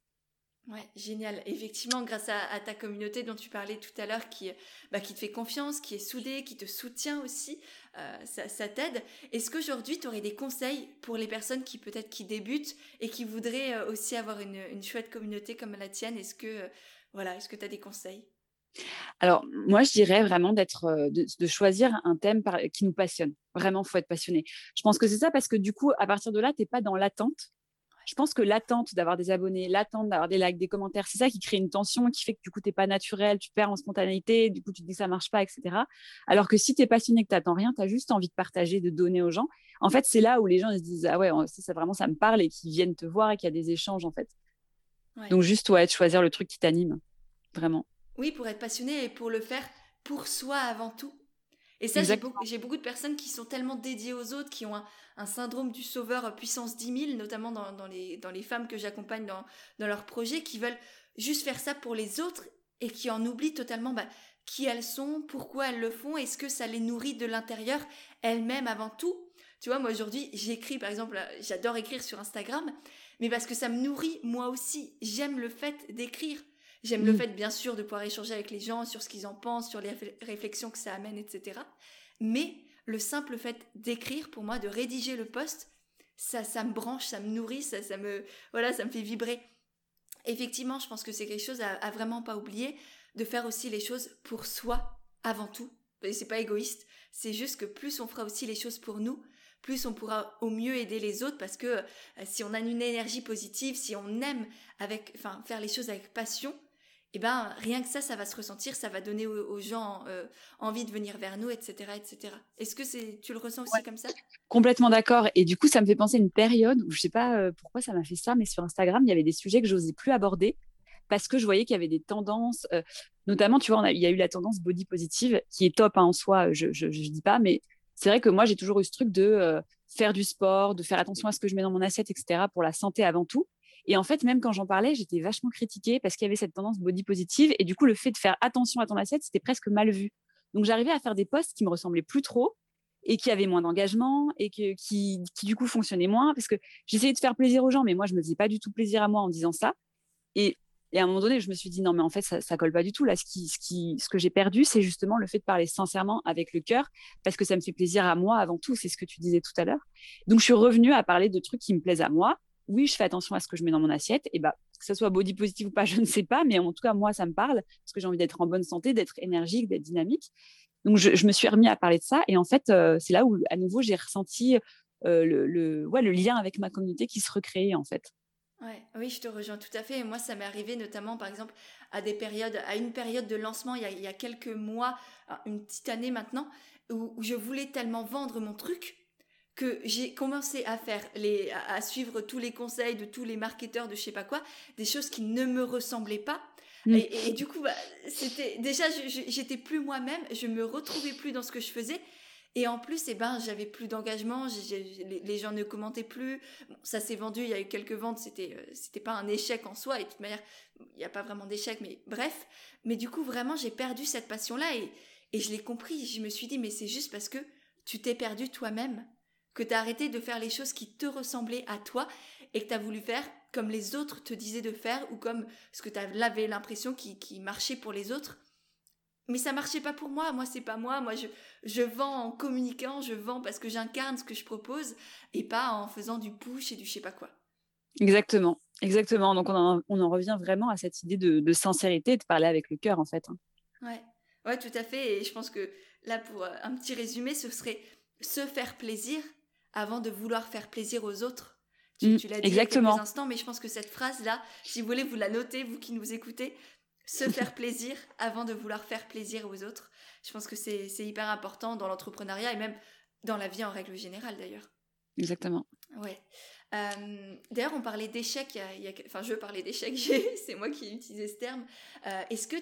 Ouais, génial. Effectivement, grâce à, ta communauté dont tu parlais tout à l'heure, qui, bah, qui te fait confiance, qui est soudée, qui te soutient aussi, euh, ça, t'aide. Est-ce qu'aujourd'hui, tu aurais des conseils pour les personnes qui peut-être qui débutent et qui voudraient euh, aussi avoir une, chouette communauté comme la tienne? Est-ce que euh, voilà, est-ce que tu as des conseils? Alors, moi, je dirais vraiment d'être, de, choisir un thème qui nous passionne. Vraiment, il faut être passionné. Je pense que c'est ça parce que du coup, à partir de là, tu n'es pas dans l'attente je pense que l'attente d'avoir des abonnés, l'attente d'avoir des likes, des commentaires, c'est ça qui crée une tension, qui fait que du coup, tu n'es pas naturel, tu perds en spontanéité, du coup, tu te dis que ça marche pas, etc. Alors que si tu es passionné, que tu n'attends rien, tu as juste envie de partager, de donner aux gens. En fait, c'est là où les gens se disent Ah ouais, ça, vraiment, ça me parle et qui viennent te voir et qu'il y a des échanges, en fait. Donc, juste, ouais, choisir le truc qui t'anime, vraiment. Oui, pour être passionné et pour le faire pour soi avant tout. Et ça, j'ai beaucoup, beaucoup, de personnes qui sont tellement dédiées aux autres, qui ont un, un syndrome du sauveur puissance 10 000, notamment dans, les, dans les femmes que j'accompagne dans, dans leurs projets, qui veulent juste faire ça pour les autres et qui en oublient totalement bah, qui elles sont, pourquoi elles le font, est-ce que ça les nourrit de l'intérieur elles-mêmes avant tout? Tu vois, moi aujourd'hui, j'écris par exemple, j'adore écrire sur Instagram, mais parce que ça me nourrit moi aussi. J'aime le fait d'écrire. J'aime le mm. fait, bien sûr, de pouvoir échanger avec les gens sur ce qu'ils en pensent, sur les réflexions que ça amène, etc. Mais le simple fait d'écrire, pour moi, de rédiger le poste, ça, ça me branche, ça me nourrit, ça, ça me, voilà, ça me fait vibrer. Effectivement, je pense que c'est quelque chose à, vraiment pas oublier, de faire aussi les choses pour soi avant tout. Et c'est pas égoïste, c'est juste que plus on fera aussi les choses pour nous, plus on pourra au mieux aider les autres parce que euh, si on a une énergie positive, si on aime avec, enfin, faire les choses avec passion, eh ben rien que ça, ça va se ressentir, ça va donner aux, gens euh, envie de venir vers nous, etc., etc. Est-ce que c'est, tu le ressens aussi comme ça? Complètement d'accord. Et du coup, ça me fait penser à une période où je sais pas euh, pourquoi ça m'a fait ça, mais sur Instagram, il y avait des sujets que j'osais plus aborder parce que je voyais qu'il y avait des tendances, euh, notamment, tu vois, il y a eu la tendance body positive qui est top hein, en soi, je, je, dis pas, mais c'est vrai que moi, j'ai toujours eu ce truc de faire du sport, de faire attention à ce que je mets dans mon assiette, etc., pour la santé avant tout. Et en fait, même quand j'en parlais, j'étais vachement critiquée parce qu'il y avait cette tendance body positive. Et du coup, le fait de faire attention à ton assiette, c'était presque mal vu. Donc, j'arrivais à faire des posts qui me ressemblaient plus trop et qui avaient moins d'engagement et qui, du coup fonctionnaient moins parce que j'essayais de faire plaisir aux gens, mais moi, je me faisais pas du tout plaisir à moi en disant ça. Et, à un moment donné, je me suis dit non, mais en fait, ça, ça colle pas du tout. Là, ce, ce que j'ai perdu, c'est justement le fait de parler sincèrement avec le cœur parce que ça me fait plaisir à moi avant tout. C'est ce que tu disais tout à l'heure. Donc, je suis revenue à parler de trucs qui me plaisent à moi oui, je fais attention à ce que je mets dans mon assiette. Et bah, que ce soit body positive ou pas, je ne sais pas, mais en tout cas, moi, ça me parle parce que j'ai envie d'être en bonne santé, d'être énergique, d'être dynamique. Donc, je, me suis remis à parler de ça. Et en fait, euh, c'est là où, à nouveau, j'ai ressenti euh, le, lien avec ma communauté qui se recréait, en fait. Ouais, oui, je te rejoins tout à fait. moi, ça m'est arrivé notamment, par exemple, à une période de lancement il y a, il y a quelques mois, une petite année maintenant, où, je voulais tellement vendre mon truc que j'ai commencé à faire les, à suivre tous les conseils de tous les marketeurs de je sais pas quoi, des choses qui ne me ressemblaient pas. Mm. Et, du coup, bah, c'était déjà, j'étais plus moi-même, je me retrouvais plus dans ce que je faisais. Et en plus, eh ben, j'avais plus d'engagement, les, gens ne commentaient plus. ça s'est vendu, il y a eu quelques ventes, c'était, euh, c'était pas un échec en soi. Et de toute manière, il n'y a pas vraiment d'échec, mais bref. Mais du coup, vraiment, j'ai perdu cette passion-là et, et je l'ai compris. Je me suis dit, mais c'est juste parce que tu t'es perdu toi-même, que tu as arrêté de faire les choses qui te ressemblaient à toi et que tu as voulu faire comme les autres te disaient de faire ou comme ce que tu avais l'impression qui, qui marchait pour les autres mais ça marchait pas pour moi. Moi, c'est pas moi. Moi, je, je vends en communiquant, je vends parce que j'incarne ce que je propose et pas en faisant du push et du je sais pas quoi. Exactement, exactement. Donc, on en, on en revient vraiment à cette idée de, de sincérité, de parler avec le cœur, en fait. Hein. Ouais. ouais, tout à fait. Et je pense que là, pour euh, un petit résumé, ce serait se faire plaisir avant de vouloir faire plaisir aux autres. Tu, mmh, tu l'as dit exactement. il y a quelques instants, mais je pense que cette phrase-là, si vous voulez, vous la notez, vous qui nous écoutez, se faire plaisir avant de vouloir faire plaisir aux autres. Je pense que c'est hyper important dans l'entrepreneuriat et même dans la vie en règle générale d'ailleurs. Exactement. Ouais. Euh, d'ailleurs, on parlait d'échecs, enfin je parlais d'échecs, c'est moi qui ai utilisé ce terme. Euh, est-ce que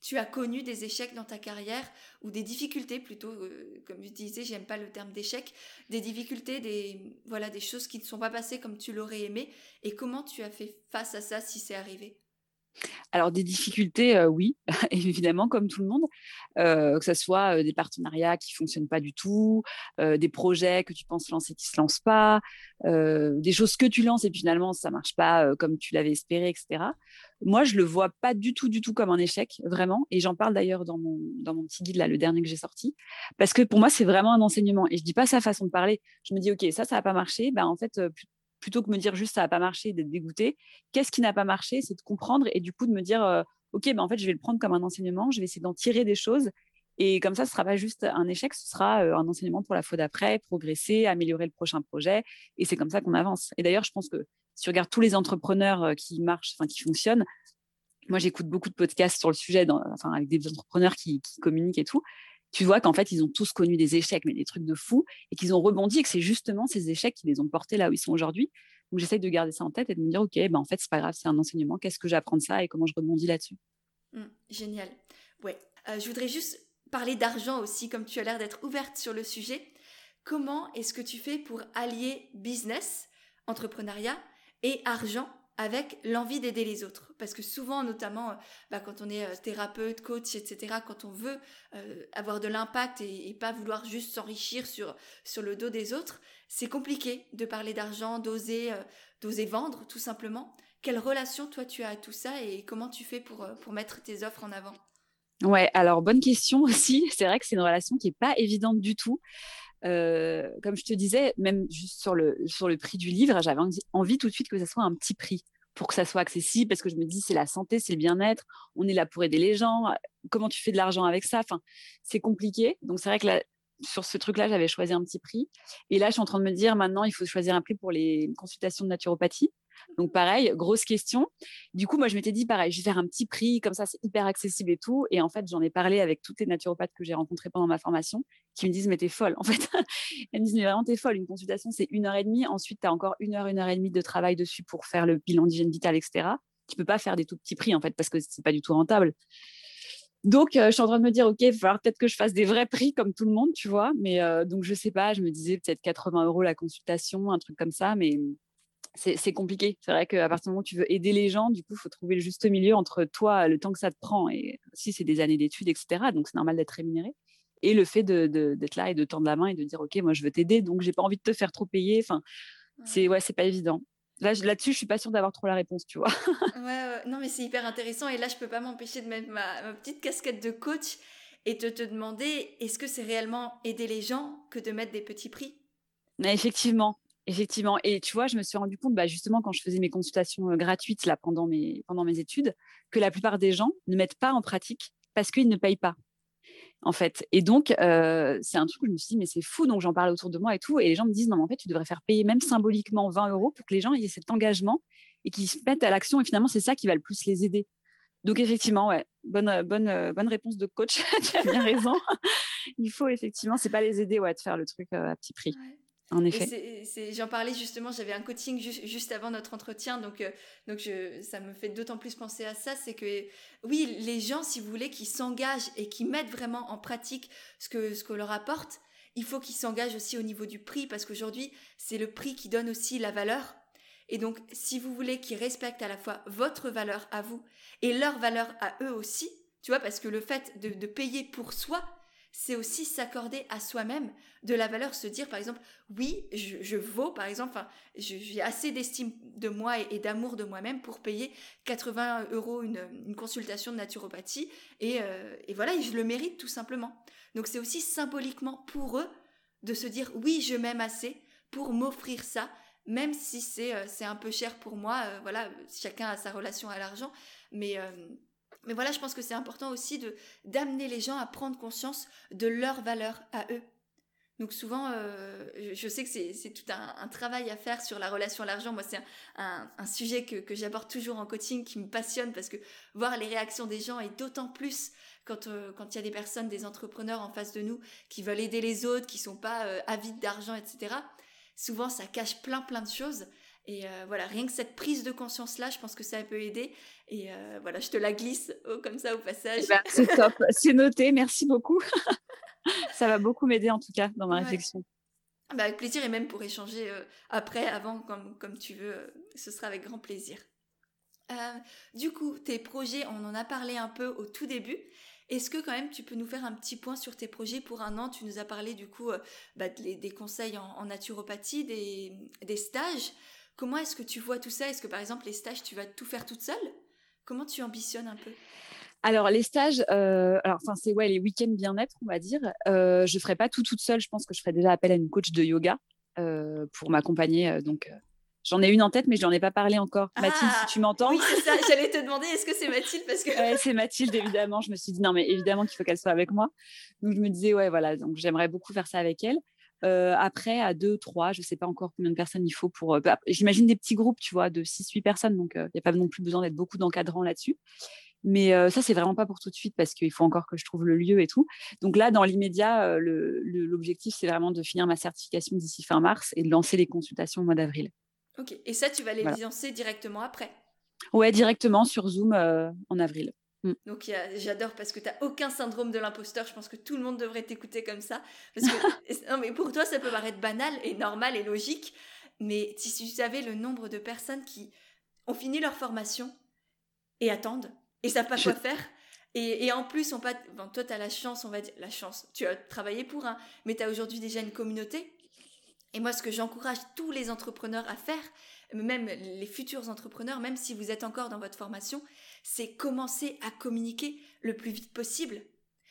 tu as connu des échecs dans ta carrière ou des difficultés plutôt, euh, comme je disais, j'aime pas le terme d'échec, des difficultés, des voilà, des choses qui ne sont pas passées comme tu l'aurais aimé. Et comment tu as fait face à ça si c'est arrivé? Alors des difficultés, euh, oui, évidemment, comme tout le monde, euh, que ce soit euh, des partenariats qui fonctionnent pas du tout, des projets que tu penses lancer qui se lancent pas, des choses que tu lances et puis finalement ça marche pas comme tu l'avais espéré, etc. Moi, je le vois pas du tout, du tout comme un échec, vraiment. Et j'en parle d'ailleurs dans mon, dans mon petit guide, là, le dernier que j'ai sorti. Parce que pour moi, c'est vraiment un enseignement. Et je dis pas sa façon de parler. Je me dis, OK, ça, ça n'a pas marché. Ben, en fait, plutôt que me dire juste ça n'a pas marché, d'être dégoûté, qu'est-ce qui n'a pas marché? C'est de comprendre et du coup de me dire euh, ok, ben en fait je vais le prendre comme un enseignement, je vais essayer d'en tirer des choses et comme ça ce sera pas juste un échec, ce sera euh, un enseignement pour la fois d'après, progresser, améliorer le prochain projet et c'est comme ça qu'on avance. Et d'ailleurs je pense que si tu regardes tous les entrepreneurs euh, qui marchent, enfin qui fonctionnent, moi j'écoute beaucoup de podcasts sur le sujet, enfin avec des entrepreneurs qui communiquent et tout tu vois qu'en fait, ils ont tous connu des échecs, mais des trucs de fou, et qu'ils ont rebondi, et que c'est justement ces échecs qui les ont portés là où ils sont aujourd'hui. Donc, j'essaye de garder ça en tête et de me dire, OK, ben, en fait, c'est pas grave, c'est un enseignement, qu'est-ce que j'apprends de ça et comment je rebondis là-dessus? Mmh, génial. Ouais. Euh, je voudrais juste parler d'argent aussi, comme tu as l'air d'être ouverte sur le sujet. Comment est-ce que tu fais pour allier business, entrepreneuriat et argent avec l'envie d'aider les autres. Parce que souvent, notamment, euh, bah, quand on est euh, thérapeute, coach, etc., quand on veut euh, avoir de l'impact et, pas vouloir juste s'enrichir sur, sur le dos des autres, c'est compliqué de parler d'argent, d'oser, d'oser vendre, tout simplement. Quelle relation, toi, tu as à tout ça et comment tu fais pour, pour mettre tes offres en avant? Ouais, alors bonne question aussi. C'est vrai que c'est une relation qui n'est pas évidente du tout. Euh, comme je te disais, même juste sur le, sur le prix du livre, j'avais envie tout de suite que ça soit un petit prix pour que ça soit accessible, parce que je me dis, c'est la santé, c'est le bien-être, on est là pour aider les gens, comment tu fais de l'argent avec ça? Enfin, C'est compliqué. Donc c'est vrai que sur ce truc-là, j'avais choisi un petit prix. Et là, je suis en train de me dire, maintenant, il faut choisir un prix pour les consultations de naturopathie. Donc pareil, grosse question. Du coup, moi, je m'étais dit, pareil, je vais faire un petit prix, comme ça, c'est hyper accessible et tout. Et en fait, j'en ai parlé avec toutes les naturopathes que j'ai rencontrées pendant ma formation, qui me disent, mais t'es folle, en fait. Elles me disent, mais vraiment, t'es folle. Une consultation, c'est une heure et demie. Ensuite, tu as encore une heure, une heure et demie de travail dessus pour faire le bilan d'hygiène vitale, etc. Tu peux pas faire des tout petits prix, en fait, parce que c'est pas du tout rentable. Donc, euh, je suis en train de me dire, OK, il va falloir peut-être que je fasse des vrais prix comme tout le monde, tu vois. Mais euh, donc, je sais pas, je me disais peut-être 80 euros la consultation, un truc comme ça. Mais c'est compliqué. C'est vrai qu'à partir du moment où tu veux aider les gens, du coup, il faut trouver le juste milieu entre toi, le temps que ça te prend, et si c'est des années d'études, etc. Donc, c'est normal d'être rémunéré. Et le fait d'être de, là et de tendre la main et de dire, OK, moi, je veux t'aider, donc j'ai pas envie de te faire trop payer. Enfin, c'est ouais, c'est pas évident. Là, là-dessus, je suis pas sûre d'avoir trop la réponse, tu vois. ouais, non, mais c'est hyper intéressant. Et là, je peux pas m'empêcher de mettre ma, petite casquette de coach et de te demander, est-ce que c'est réellement aider les gens que de mettre des petits prix? Mais Effectivement, Effectivement. Et tu vois, je me suis rendu compte, bah, justement, quand je faisais mes consultations euh, gratuites pendant, mes, études, que la plupart des gens ne mettent pas en pratique parce qu'ils ne payent pas. en fait. Et donc, euh, c'est un truc où je me suis dit, mais c'est fou. Donc, j'en parlais autour de moi et tout. Et les gens me disent, non, mais en fait, tu devrais faire payer même symboliquement 20 euros pour que les gens aient cet engagement et qu'ils se mettent à l'action. Et finalement, c'est ça qui va le plus les aider. Donc, effectivement, ouais, bonne, bonne, bonne réponse de coach. tu as bien raison. Il faut effectivement, c'est pas les aider ouais, de faire le truc euh, à petit prix. En effet. J'en parlais justement, j'avais un coaching juste avant notre entretien, donc, euh, donc je, ça me fait d'autant plus penser à ça, c'est que oui, les gens, si vous voulez, qui s'engagent et qui mettent vraiment en pratique ce que, ce qu'on leur apporte, il faut qu'ils s'engagent aussi au niveau du prix, parce qu'aujourd'hui, c'est le prix qui donne aussi la valeur. Et donc, si vous voulez qu'ils respectent à la fois votre valeur à vous et leur valeur à eux aussi, tu vois, parce que le fait de, de payer pour soi, c'est aussi s'accorder à soi-même de la valeur, se dire par exemple, oui, je, vaux, par exemple, j'ai assez d'estime de moi et, d'amour de moi-même pour payer 80 euros une, consultation de naturopathie, euh, et, voilà, et je le mérite tout simplement. Donc c'est aussi symboliquement pour eux de se dire, oui, je m'aime assez pour m'offrir ça, même si c'est euh, un peu cher pour moi, euh, voilà, chacun a sa relation à l'argent, mais mais voilà, je pense que c'est important aussi de d'amener les gens à prendre conscience de leur valeur à eux. Donc souvent, euh, je sais que c'est tout un, travail à faire sur la relation à l'argent. Moi, c'est un, sujet que, que j'aborde toujours en coaching, qui me passionne parce que voir les réactions des gens et d'autant plus quand euh, il y a des personnes, des entrepreneurs en face de nous qui veulent aider les autres, qui sont pas euh, avides d'argent, etc. Souvent, ça cache plein plein de choses. Et euh, voilà, rien que cette prise de conscience-là, je pense que ça peut aider. Et euh, voilà, je te la glisse comme ça au passage. Eh ben, c'est top, c'est noté, merci beaucoup. ça va beaucoup m'aider en tout cas dans ma réflexion. Bah, avec plaisir et même pour échanger euh, après, avant, comme, comme tu veux, ce sera avec grand plaisir. du coup, tes projets, on en a parlé un peu au tout début. Est-ce que quand même tu peux nous faire un petit point sur tes projets pour un an? Tu nous as parlé du coup bah, des, conseils en, en naturopathie, des, des stages. Comment est-ce que tu vois tout ça? Est-ce que par exemple les stages, tu vas tout faire toute seule? Comment tu ambitionnes un peu? Alors les stages, euh, alors enfin c'est ouais les week-ends bien-être on va dire. Euh, je ferai pas tout toute seule. Je pense que je ferai déjà appel à une coach de yoga euh, pour m'accompagner. Euh, donc j'en ai une en tête, mais je n'en ai pas parlé encore. Mathilde, si tu m'entends? Oui c'est ça. J'allais te demander est-ce que c'est Mathilde? Parce que. c'est Mathilde évidemment. Je me suis dit non mais évidemment qu'il faut qu'elle soit avec moi. Donc je me disais ouais voilà donc j'aimerais beaucoup faire ça avec elle. Euh, après, à deux, trois, je ne sais pas encore combien de personnes il faut pour. Euh, bah, j'imagine des petits groupes, tu vois, de 6-8 personnes. Donc, il n'y a pas non plus besoin d'être beaucoup d'encadrants là-dessus. Mais ça, c'est vraiment pas pour tout de suite parce qu'il faut encore que je trouve le lieu et tout. Donc là, dans l'immédiat, l'objectif, c'est vraiment de finir ma certification d'ici fin mars et de lancer les consultations au mois d'avril. Ok. Et ça, tu vas les lancer directement après? Ouais, directement sur Zoom en avril. Mm. Donc j'adore parce que tu n'as aucun syndrome de l'imposteur. Je pense que tout le monde devrait t'écouter comme ça. Parce que, non, mais pour toi, ça peut paraître banal et normal et logique. Mais si tu savais le nombre de personnes qui ont fini leur formation et attendent et savent pas quoi faire. Et, en plus, on pas, toi, tu as la chance, on va dire, la chance, tu as travaillé pour un, mais tu as aujourd'hui déjà une communauté. Et moi, ce que j'encourage tous les entrepreneurs à faire, même les futurs entrepreneurs, même si vous êtes encore dans votre formation, c'est commencer à communiquer le plus vite possible.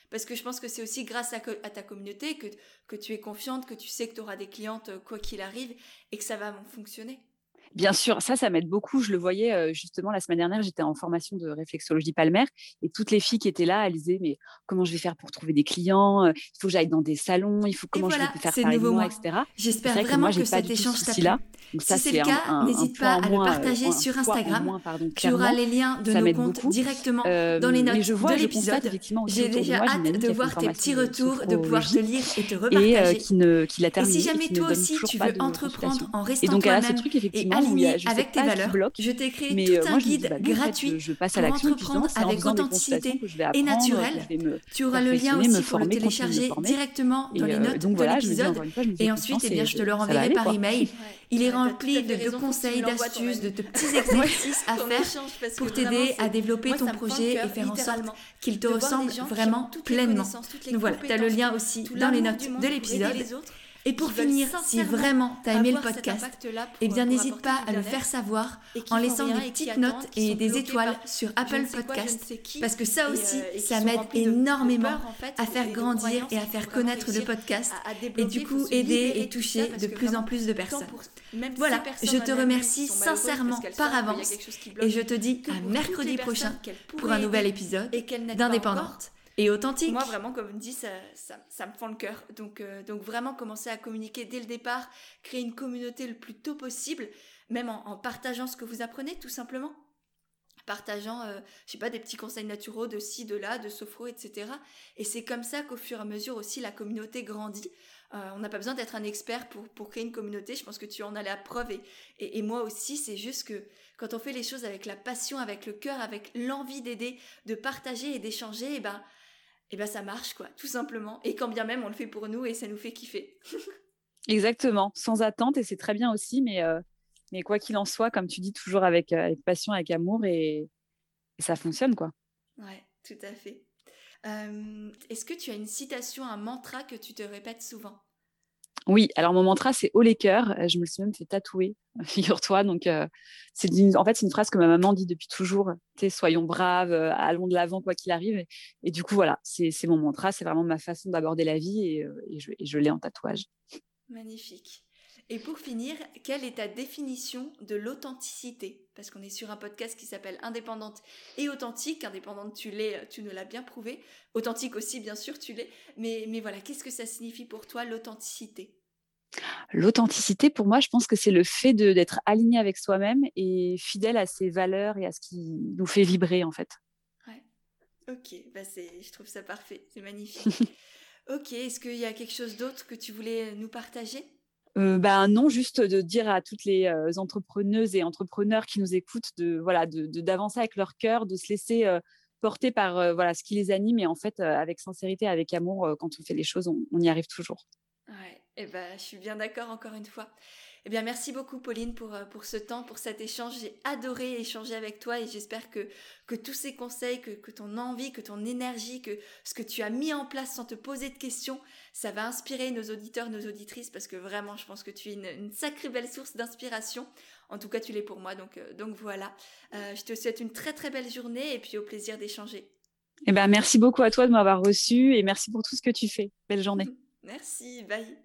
Parce que je pense que c'est aussi grâce à, ta communauté que, que tu es confiante, que tu sais que tu auras des clientes quoi qu'il arrive et que ça va fonctionner. Bien sûr, ça, ça m'aide beaucoup. Je le voyais justement la semaine dernière, j'étais en formation de réflexologie palmaire et toutes les filles qui étaient là, elles disaient mais comment je vais faire pour trouver des clients Il faut que j'aille dans des salons, il faut comment je vais faire parler de moi, etc. J'espère vraiment que, cet échange t'a plu. Là. si c'est le cas, n'hésite pas à le partager sur Instagram. tu auras les liens de nos comptes directement dans les notes de l'épisode. J'ai déjà hâte de voir tes petits retours, de pouvoir te lire et te repartager. Et si jamais toi aussi tu veux entreprendre en restant toi-même et aligné avec tes valeurs. Je t'ai créé tout un guide gratuit pour entreprendre avec authenticité et naturel. Tu auras le lien aussi pour le télécharger directement dans les notes de l'épisode. Et ensuite, eh bien, je te le renverrai par email. Il est rempli de, conseils, d'astuces, de, petits exercices à faire pour t'aider à développer ton projet et faire en sorte qu'il te ressemble vraiment pleinement. Donc voilà, tu as le lien aussi dans les notes de l'épisode. Et pour finir, si vraiment tu as aimé le podcast, eh bien n'hésite pas à le faire savoir en laissant des petites notes et des étoiles sur Apple Podcast parce que ça aussi, euh, ça m'aide énormément à faire grandir et à faire connaître le podcast et du coup aider et toucher de plus en plus de personnes. Voilà, je te remercie sincèrement par avance et je te dis à mercredi prochain pour un nouvel épisode d'Indépendante. Et authentique. Moi, vraiment, comme on dit, ça, ça, me fend le cœur. Donc, euh, donc, vraiment, commencer à communiquer dès le départ, créer une communauté le plus tôt possible, même en, partageant ce que vous apprenez, tout simplement. Partageant, euh, je sais pas, des petits conseils naturels de ci, de là, de sophro, etc. Et c'est comme ça qu'au fur et à mesure aussi, la communauté grandit. Euh, on n'a pas besoin d'être un expert pour, pour créer une communauté. Je pense que tu en as la preuve et, et, et moi aussi. C'est juste que quand on fait les choses avec la passion, avec le cœur, avec l'envie d'aider, de partager et d'échanger, et eh ben, et eh ben ça marche quoi, tout simplement. Et quand bien même on le fait pour nous et ça nous fait kiffer. Exactement, sans attente et c'est très bien aussi, mais, euh, mais quoi qu'il en soit, comme tu dis, toujours avec, euh, avec passion, avec amour et, ça fonctionne quoi. Ouais, tout à fait. Euh, est-ce que tu as une citation, un mantra que tu te répètes souvent? Oui, alors mon mantra, c'est haut les cœurs. Je me suis même fait tatouer, figure-toi. Donc, euh, c'est en fait, c'est une phrase que ma maman dit depuis toujours. soyons braves, euh, allons de l'avant, quoi qu'il arrive. Et, du coup, voilà, c'est mon mantra. C'est vraiment ma façon d'aborder la vie et, euh, je, l'ai en tatouage. Magnifique. Et pour finir, quelle est ta définition de l'authenticité? Parce qu'on est sur un podcast qui s'appelle Indépendante et authentique. Indépendante, tu l'es, tu nous l'as bien prouvé. Authentique aussi, bien sûr, tu l'es. Mais, mais voilà, qu'est-ce que ça signifie pour toi l'authenticité? L'authenticité, pour moi, je pense que c'est le fait d'être aligné avec soi-même et fidèle à ses valeurs et à ce qui nous fait vibrer, en fait. Ouais. Ok, bah je trouve ça parfait, c'est magnifique. ok, est-ce qu'il y a quelque chose d'autre que tu voulais nous partager? Euh, bah, non, juste de dire à toutes les euh, entrepreneuses et entrepreneurs qui nous écoutent de voilà d'avancer avec leur cœur, de se laisser euh, porter par voilà ce qui les anime et en fait avec sincérité, avec amour, quand on fait les choses, on y arrive toujours. Et ben, je suis bien d'accord encore une fois. Eh bien, merci beaucoup, Pauline, pour, euh, pour ce temps, pour cet échange. J'ai adoré échanger avec toi et j'espère que, que tous ces conseils, que, que ton envie, que ton énergie, que ce que tu as mis en place sans te poser de questions, ça va inspirer nos auditeurs, nos auditrices, parce que vraiment, je pense que tu es une, sacrée belle source d'inspiration. En tout cas, tu l'es pour moi, donc, euh, donc voilà. Euh, je te souhaite une très très belle journée et puis au plaisir d'échanger. Eh ben, merci beaucoup à toi de m'avoir reçu et merci pour tout ce que tu fais. Belle journée. Merci, bye.